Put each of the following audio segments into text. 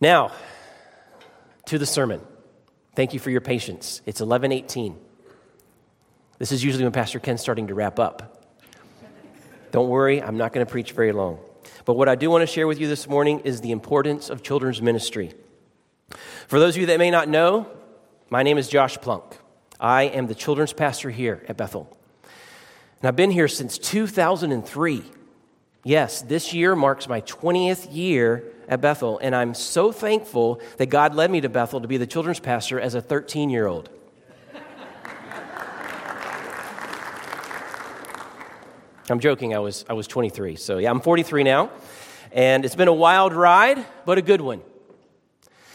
Now, to the sermon. Thank you for your patience. It's 11:18. This is usually when Pastor Ken's starting to wrap up. Don't worry, I'm not going to preach very long. But what I do want to share with you this morning is the importance of children's ministry. For those of you that may not know, my name is Josh Plunk. I am the children's pastor here at Bethel. And I've been here since 2003. Yes, this year marks my 20th year at Bethel, and I'm so thankful that God led me to Bethel to be the children's pastor as a 13 year old. I'm joking, I was, I was 23. So, yeah, I'm 43 now, and it's been a wild ride, but a good one.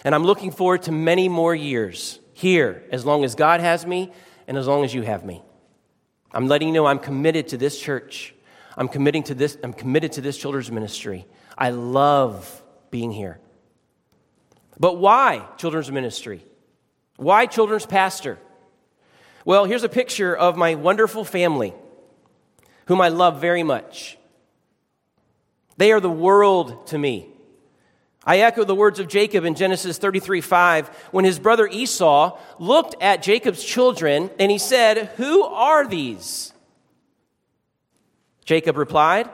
And I'm looking forward to many more years here, as long as God has me and as long as you have me. I'm letting you know I'm committed to this church. I'm committing to this, I'm committed to this children's ministry. I love being here. But why children's ministry? Why children's pastor? Well, here's a picture of my wonderful family, whom I love very much. They are the world to me. I echo the words of Jacob in Genesis 33 5 when his brother Esau looked at Jacob's children and he said, Who are these? Jacob replied,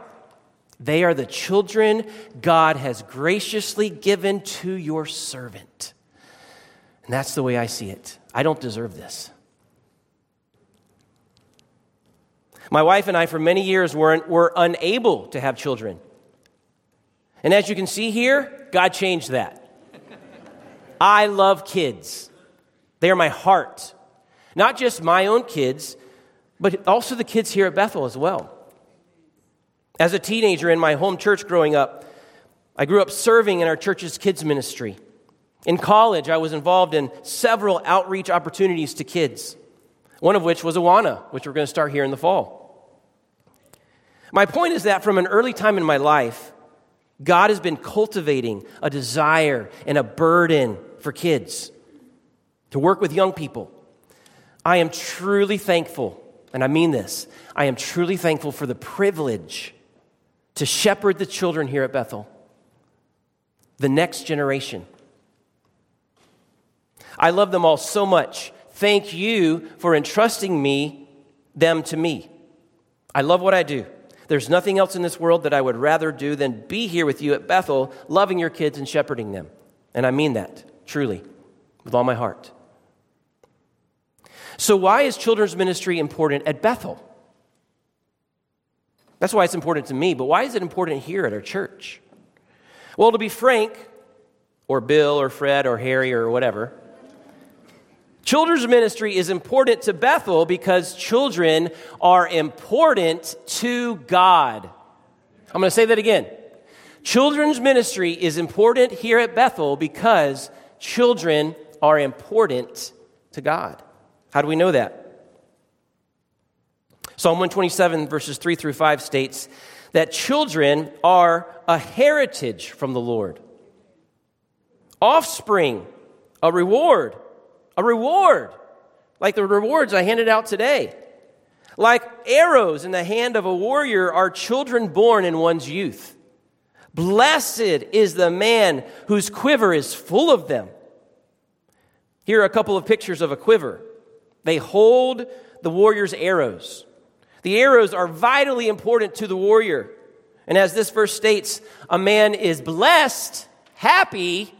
They are the children God has graciously given to your servant. And that's the way I see it. I don't deserve this. My wife and I, for many years, were, were unable to have children. And as you can see here, God changed that. I love kids, they are my heart. Not just my own kids, but also the kids here at Bethel as well. As a teenager in my home church growing up, I grew up serving in our church's kids' ministry. In college, I was involved in several outreach opportunities to kids, one of which was Awana, which we're going to start here in the fall. My point is that from an early time in my life, God has been cultivating a desire and a burden for kids to work with young people. I am truly thankful, and I mean this, I am truly thankful for the privilege to shepherd the children here at Bethel, the next generation. I love them all so much. Thank you for entrusting me them to me. I love what I do. There's nothing else in this world that I would rather do than be here with you at Bethel, loving your kids and shepherding them. And I mean that, truly, with all my heart. So, why is children's ministry important at Bethel? That's why it's important to me, but why is it important here at our church? Well, to be frank, or Bill, or Fred, or Harry, or whatever, children's ministry is important to Bethel because children are important to God. I'm going to say that again. Children's ministry is important here at Bethel because children are important to God. How do we know that? Psalm 127, verses 3 through 5 states that children are a heritage from the Lord, offspring, a reward, a reward, like the rewards I handed out today. Like arrows in the hand of a warrior are children born in one's youth. Blessed is the man whose quiver is full of them. Here are a couple of pictures of a quiver. They hold the warrior's arrows. The arrows are vitally important to the warrior. And as this verse states, a man is blessed, happy,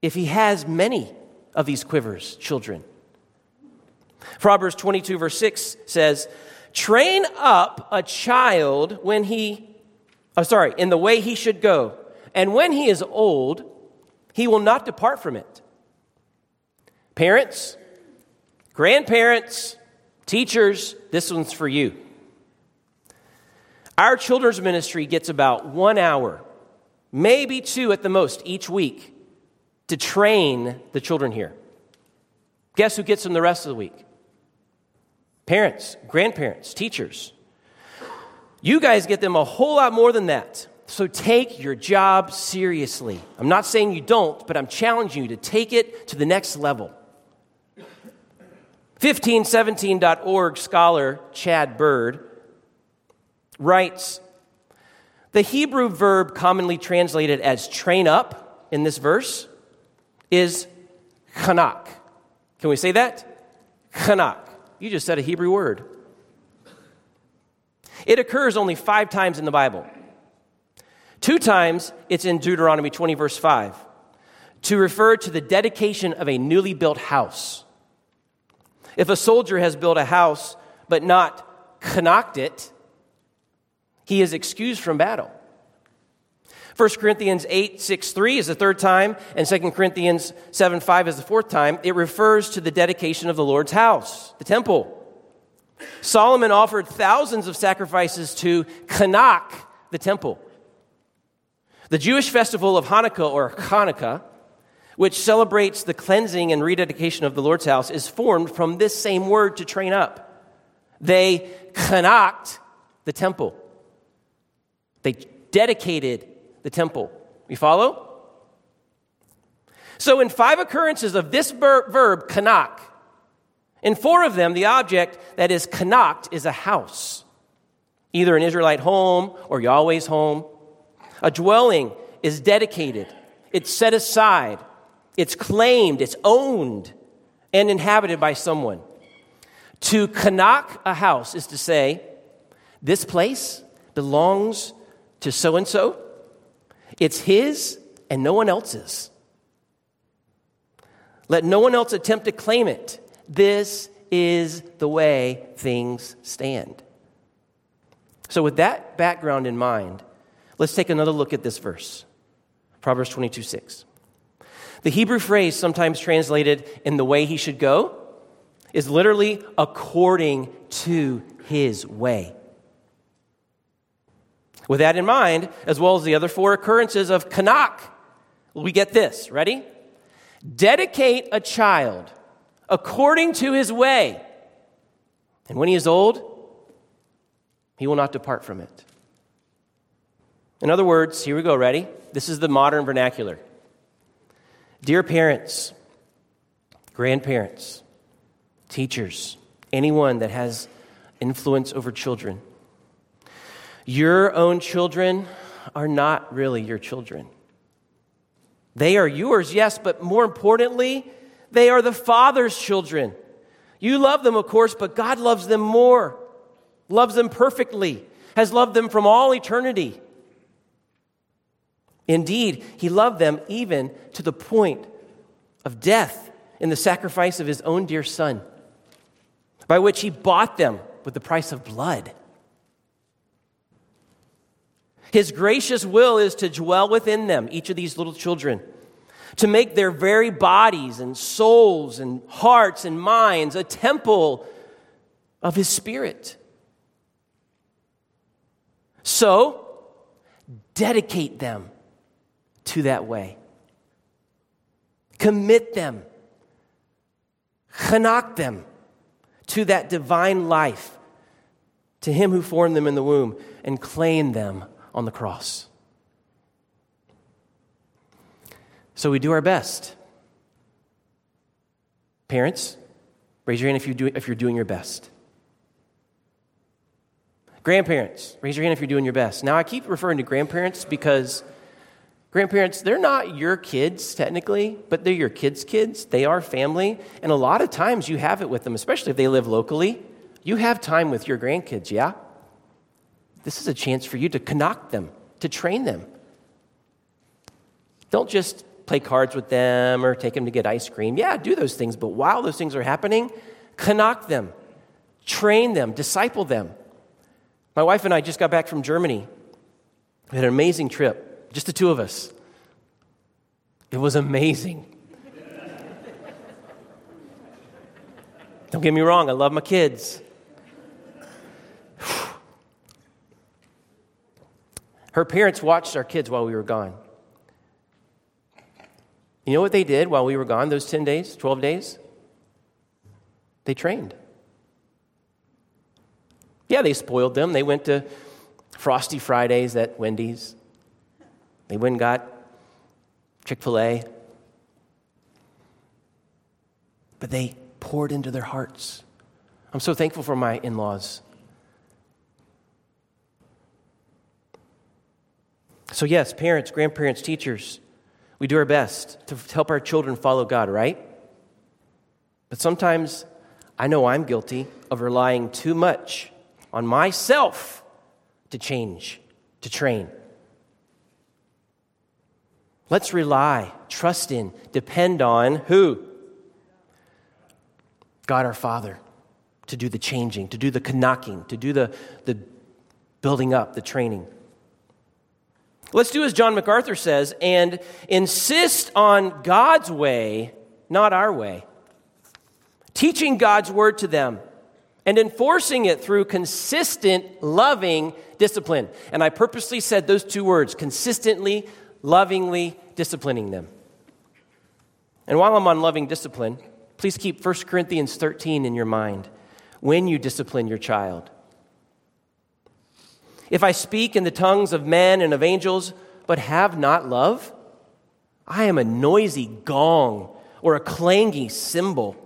if he has many of these quivers, children. Proverbs 22, verse 6 says, Train up a child when he, oh, sorry, in the way he should go, and when he is old, he will not depart from it. Parents, grandparents, Teachers, this one's for you. Our children's ministry gets about one hour, maybe two at the most, each week to train the children here. Guess who gets them the rest of the week? Parents, grandparents, teachers. You guys get them a whole lot more than that. So take your job seriously. I'm not saying you don't, but I'm challenging you to take it to the next level. 1517.org scholar Chad Bird writes The Hebrew verb commonly translated as train up in this verse is chanak. Can we say that? Chanak. You just said a Hebrew word. It occurs only five times in the Bible. Two times it's in Deuteronomy 20, verse 5, to refer to the dedication of a newly built house. If a soldier has built a house but not knocked it, he is excused from battle. 1 Corinthians 8, 6, 3 is the third time, and 2 Corinthians 7, 5 is the fourth time. It refers to the dedication of the Lord's house, the temple. Solomon offered thousands of sacrifices to chanak, the temple. The Jewish festival of Hanukkah or Hanukkah, which celebrates the cleansing and rededication of the Lord's house, is formed from this same word to train up. They Kanakt the temple. They dedicated the temple. You follow? So, in five occurrences of this verb, verb chanak, in four of them, the object that is kanakt is a house, either an Israelite home or Yahweh's home. A dwelling is dedicated, it's set aside, it's claimed, it's owned, and inhabited by someone. To chanak a house is to say, this place belongs to so and so, it's his and no one else's. Let no one else attempt to claim it. This is the way things stand. So, with that background in mind, let's take another look at this verse Proverbs 22 6. The Hebrew phrase, sometimes translated in the way he should go, is literally according to his way. With that in mind, as well as the other four occurrences of chanak, we get this. Ready? Dedicate a child according to his way, and when he is old, he will not depart from it. In other words, here we go, ready? This is the modern vernacular. Dear parents, grandparents, teachers, anyone that has influence over children, your own children are not really your children. They are yours, yes, but more importantly, they are the Father's children. You love them, of course, but God loves them more, loves them perfectly, has loved them from all eternity. Indeed, He loved them even to the point of death in the sacrifice of His own dear Son, by which He bought them with the price of blood. His gracious will is to dwell within them, each of these little children, to make their very bodies and souls and hearts and minds a temple of His Spirit. So, dedicate them to that way. Commit them, chanak them to that divine life, to Him who formed them in the womb, and claim them on the cross. So we do our best. Parents, raise your hand if, you do, if you're doing your best. Grandparents, raise your hand if you're doing your best. Now, I keep referring to grandparents because grandparents, they're not your kids technically, but they're your kids' kids. They are family. And a lot of times you have it with them, especially if they live locally. You have time with your grandkids, yeah? This is a chance for you to connect them, to train them. Don't just play cards with them or take them to get ice cream. Yeah, do those things, but while those things are happening, connect them, train them, disciple them. My wife and I just got back from Germany. We had an amazing trip, just the two of us. It was amazing. Don't get me wrong, I love my kids. Her parents watched our kids while we were gone. You know what they did while we were gone those 10 days, 12 days? They trained. Yeah, they spoiled them. They went to Frosty Fridays at Wendy's. They went and got Chick fil A. But they poured into their hearts. I'm so thankful for my in laws. So, yes, parents, grandparents, teachers, We do our best to help our children follow God, right? But sometimes I know I'm guilty of relying too much on myself to change, to train. Let's rely, trust in, depend on who? God our Father to do the changing, to do the knocking, to do the, the building up, the training. Let's do as John MacArthur says and insist on God's way, not our way. Teaching God's word to them and enforcing it through consistent, loving discipline. And I purposely said those two words consistently, lovingly disciplining them. And while I'm on loving discipline, please keep 1 Corinthians 13 in your mind when you discipline your child. If I speak in the tongues of men and of angels, but have not love, I am a noisy gong or a clangy cymbal.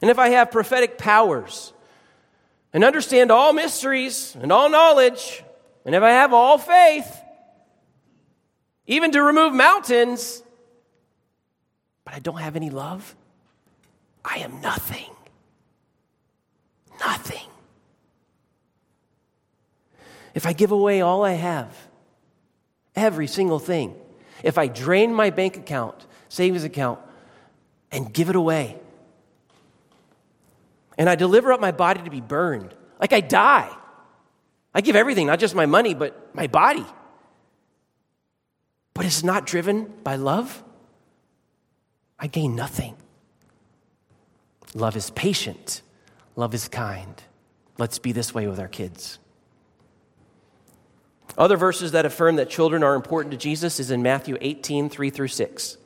And if I have prophetic powers and understand all mysteries and all knowledge, and if I have all faith, even to remove mountains, but I don't have any love, I am nothing. Nothing. If I give away all I have, every single thing, if I drain my bank account, savings account, and give it away, and I deliver up my body to be burned, like I die, I give everything, not just my money, but my body. But it's not driven by love, I gain nothing. Love is patient, love is kind. Let's be this way with our kids. Other verses that affirm that children are important to Jesus is in Matthew 18, 3 through 6.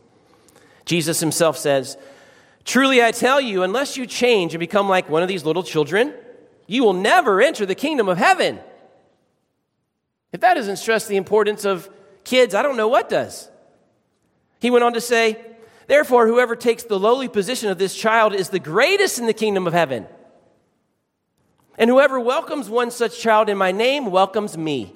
Jesus himself says, Truly I tell you, unless you change and become like one of these little children, you will never enter the kingdom of heaven. If that doesn't stress the importance of kids, I don't know what does. He went on to say, Therefore, whoever takes the lowly position of this child is the greatest in the kingdom of heaven. And whoever welcomes one such child in my name welcomes me.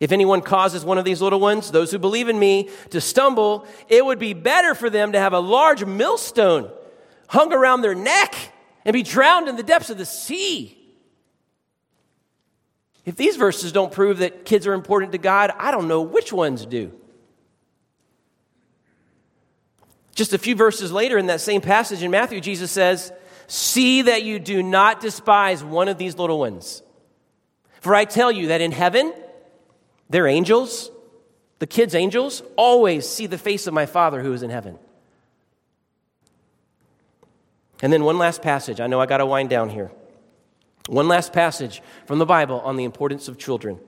If anyone causes one of these little ones, those who believe in me, to stumble, it would be better for them to have a large millstone hung around their neck and be drowned in the depths of the sea. If these verses don't prove that kids are important to God, I don't know which ones do. Just a few verses later in that same passage in Matthew, Jesus says, See that you do not despise one of these little ones. For I tell you that in heaven, their angels, the kids' angels, always see the face of my Father who is in heaven. And then one last passage. I know I got to wind down here. One last passage from the Bible on the importance of children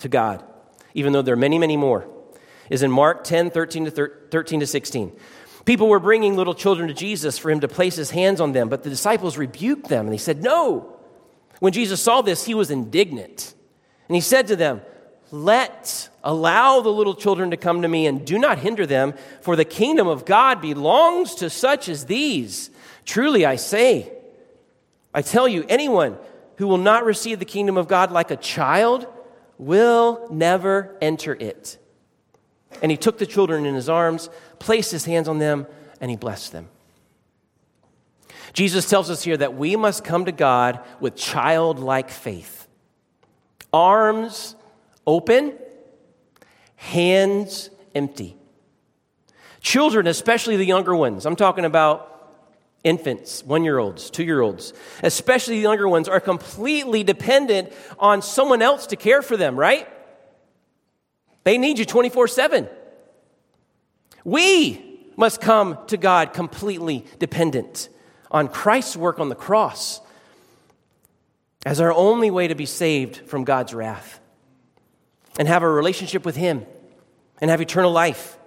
to God, even though there are many, many more, is in Mark 10 13 to, 13 to 16. People were bringing little children to Jesus for him to place his hands on them, but the disciples rebuked them and he said, No. When Jesus saw this, he was indignant. And he said to them, let, allow the little children to come to me and do not hinder them, for the kingdom of God belongs to such as these. Truly I say, I tell you, anyone who will not receive the kingdom of God like a child will never enter it. And he took the children in his arms, placed his hands on them, and he blessed them. Jesus tells us here that we must come to God with childlike faith. Arms open, hands empty. Children, especially the younger ones, I'm talking about infants, one year olds, two year olds, especially the younger ones, are completely dependent on someone else to care for them, right? They need you 24 7. We must come to God completely dependent on Christ's work on the cross as our only way to be saved from God's wrath and have a relationship with Him and have eternal life.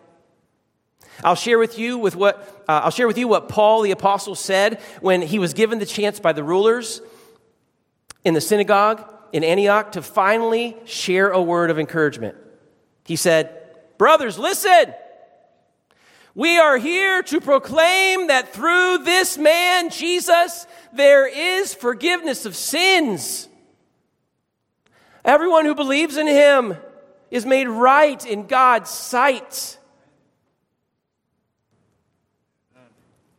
I'll share with you with what uh, I'll share with you what Paul the apostle said when he was given the chance by the rulers in the synagogue in Antioch to finally share a word of encouragement. He said, "Brothers, listen. We are here to proclaim that through this man Jesus there is forgiveness of sins." Everyone who believes in him is made right in God's sight.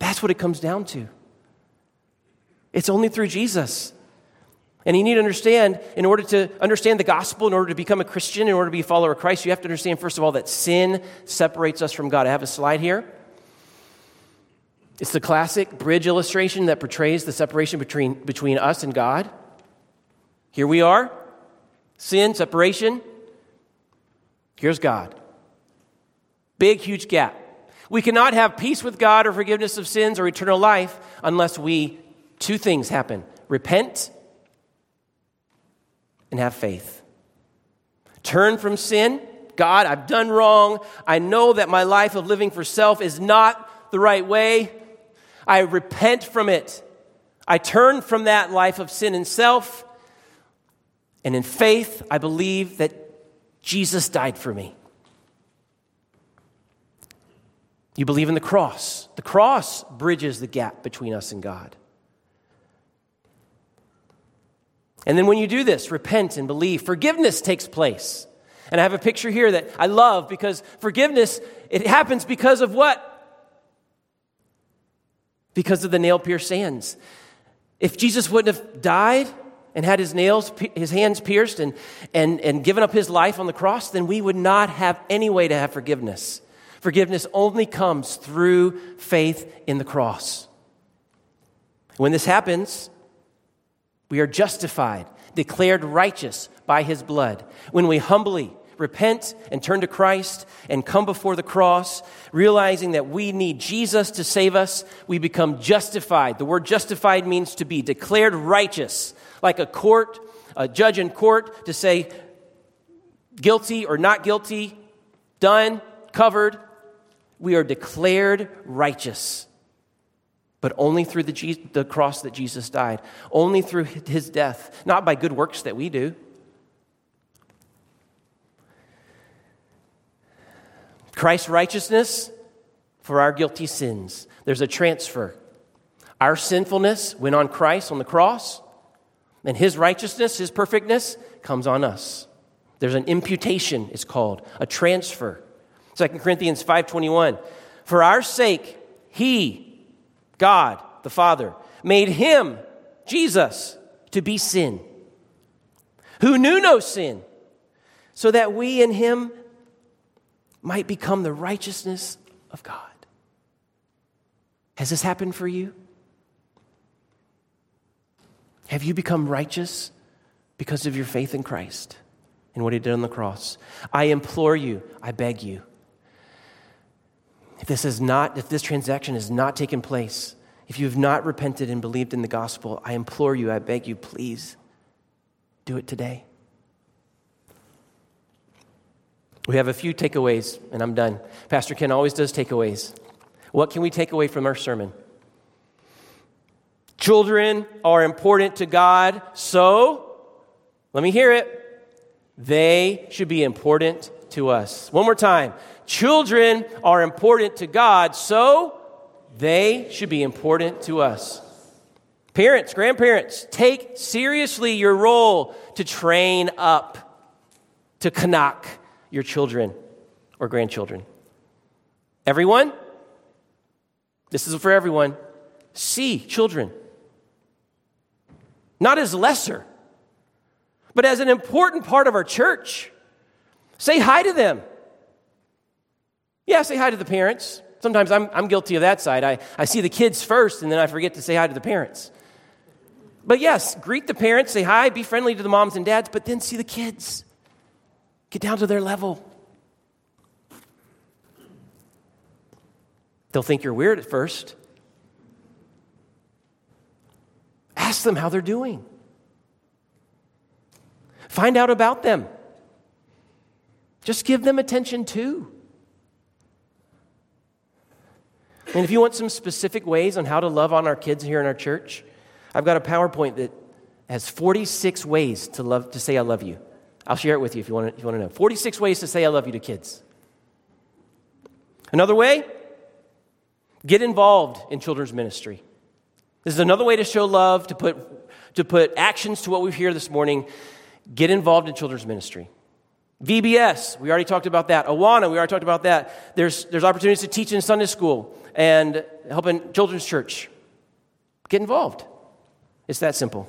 That's what it comes down to. It's only through Jesus. And you need to understand, in order to understand the gospel, in order to become a Christian, in order to be a follower of Christ, you have to understand, first of all, that sin separates us from God. I have a slide here. It's the classic bridge illustration that portrays the separation between, between us and God. Here we are sin, separation. Here's God. Big, huge gap. We cannot have peace with God or forgiveness of sins or eternal life unless we, two things happen repent and have faith. Turn from sin. God, I've done wrong. I know that my life of living for self is not the right way. I repent from it. I turn from that life of sin and self. And in faith, I believe that Jesus died for me. You believe in the cross. The cross bridges the gap between us and God. And then when you do this, repent and believe, forgiveness takes place. And I have a picture here that I love because forgiveness, it happens because of what? Because of the nail pierced hands. If Jesus wouldn't have died and had his nails, his hands pierced and, and, and given up his life on the cross, then we would not have any way to have forgiveness. Forgiveness only comes through faith in the cross. When this happens, we are justified, declared righteous by his blood. When we humbly repent and turn to Christ and come before the cross, realizing that we need Jesus to save us, we become justified. The word justified means to be declared righteous, like a court, a judge in court to say guilty or not guilty, done, covered. We are declared righteous but only through the, the cross that Jesus died, only through his death, not by good works that we do. Christ's righteousness for our guilty sins. There's a transfer. Our sinfulness went on Christ on the cross, and his righteousness, his perfectness, comes on us. There's an imputation, it's called, a transfer. 2 Corinthians 5:21. For our sake, he, God the Father made him, Jesus, to be sin, who knew no sin, so that we in him might become the righteousness of God. Has this happened for you? Have you become righteous because of your faith in Christ and what he did on the cross? I implore you, I beg you if this is not, if this transaction has not taken place, if you have not repented and believed in the gospel, I implore you, I beg you, please do it today. We have a few takeaways, and I'm done. Pastor Ken always does takeaways. What can we take away from our sermon? Children are important to God, so, let me hear it. They should be important to us. One more time. Children are important to God, so they should be important to us. Parents, grandparents, take seriously your role to train up, to knock your children or grandchildren. Everyone, this is for everyone. See children not as lesser, but as an important part of our church. Say hi to them. Yeah, say hi to the parents. Sometimes I'm, I'm guilty of that side. I, I see the kids first and then I forget to say hi to the parents. But yes, greet the parents, say hi, be friendly to the moms and dads, but then see the kids. Get down to their level. They'll think you're weird at first. Ask them how they're doing. Find out about them. Just give them attention too. And if you want some specific ways on how to love on our kids here in our church, I've got a PowerPoint that has 46 ways to love to say I love you. I'll share it with you if you want to, if you want to know. 46 ways to say I love you to kids. Another way, get involved in children's ministry. This is another way to show love, to put, to put actions to what we've hear this morning. Get involved in children's ministry. VBS, we already talked about that. Awana, we already talked about that. There's, there's opportunities to teach in Sunday school and help in children's church. Get involved. It's that simple.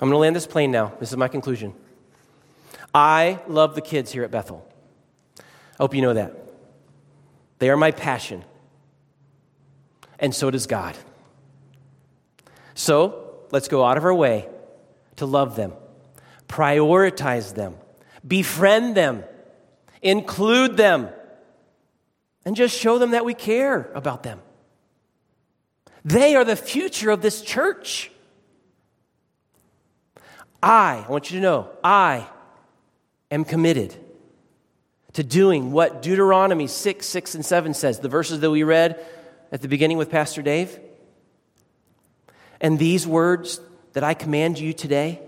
I'm going to land this plane now. This is my conclusion. I love the kids here at Bethel. I hope you know that. They are my passion. And so does God. So let's go out of our way to love them, prioritize them, befriend them, include them, and just show them that we care about them. They are the future of this church. I, I want you to know, I am committed to doing what Deuteronomy 6, 6, and 7 says, the verses that we read at the beginning with Pastor Dave. And these words that I command you today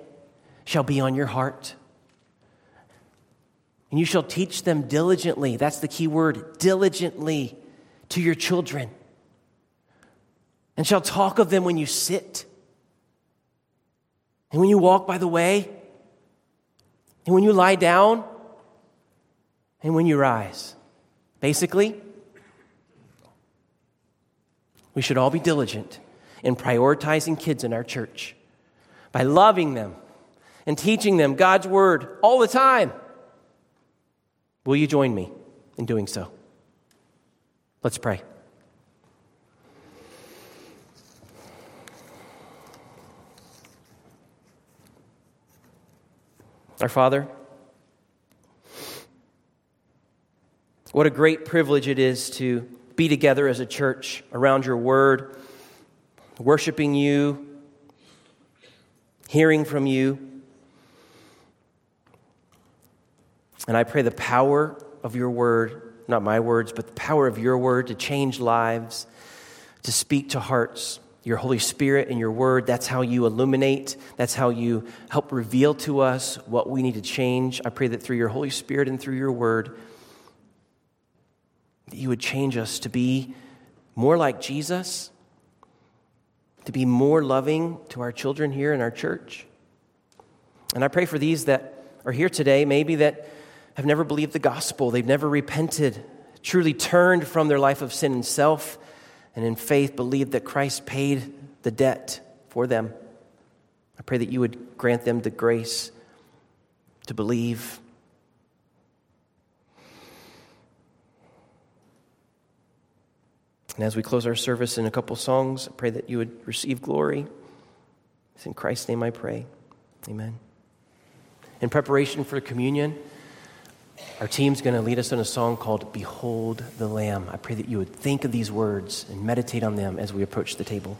shall be on your heart. And you shall teach them diligently. That's the key word diligently to your children. And shall talk of them when you sit, and when you walk by the way, and when you lie down, and when you rise. Basically, we should all be diligent in prioritizing kids in our church by loving them and teaching them God's word all the time. Will you join me in doing so? Let's pray. Our Father, what a great privilege it is to be together as a church around your word, worshiping you, hearing from you. And I pray the power of your word, not my words, but the power of your word to change lives, to speak to hearts. Your Holy Spirit and your word, that's how you illuminate. That's how you help reveal to us what we need to change. I pray that through your Holy Spirit and through your word, that you would change us to be more like Jesus, to be more loving to our children here in our church. And I pray for these that are here today, maybe that have never believed the gospel, they've never repented, truly turned from their life of sin and self, and in faith believed that Christ paid the debt for them. I pray that you would grant them the grace to believe And as we close our service in a couple songs, I pray that you would receive glory. It's in Christ's name I pray. Amen. In preparation for communion, our team's going to lead us in a song called Behold the Lamb. I pray that you would think of these words and meditate on them as we approach the table.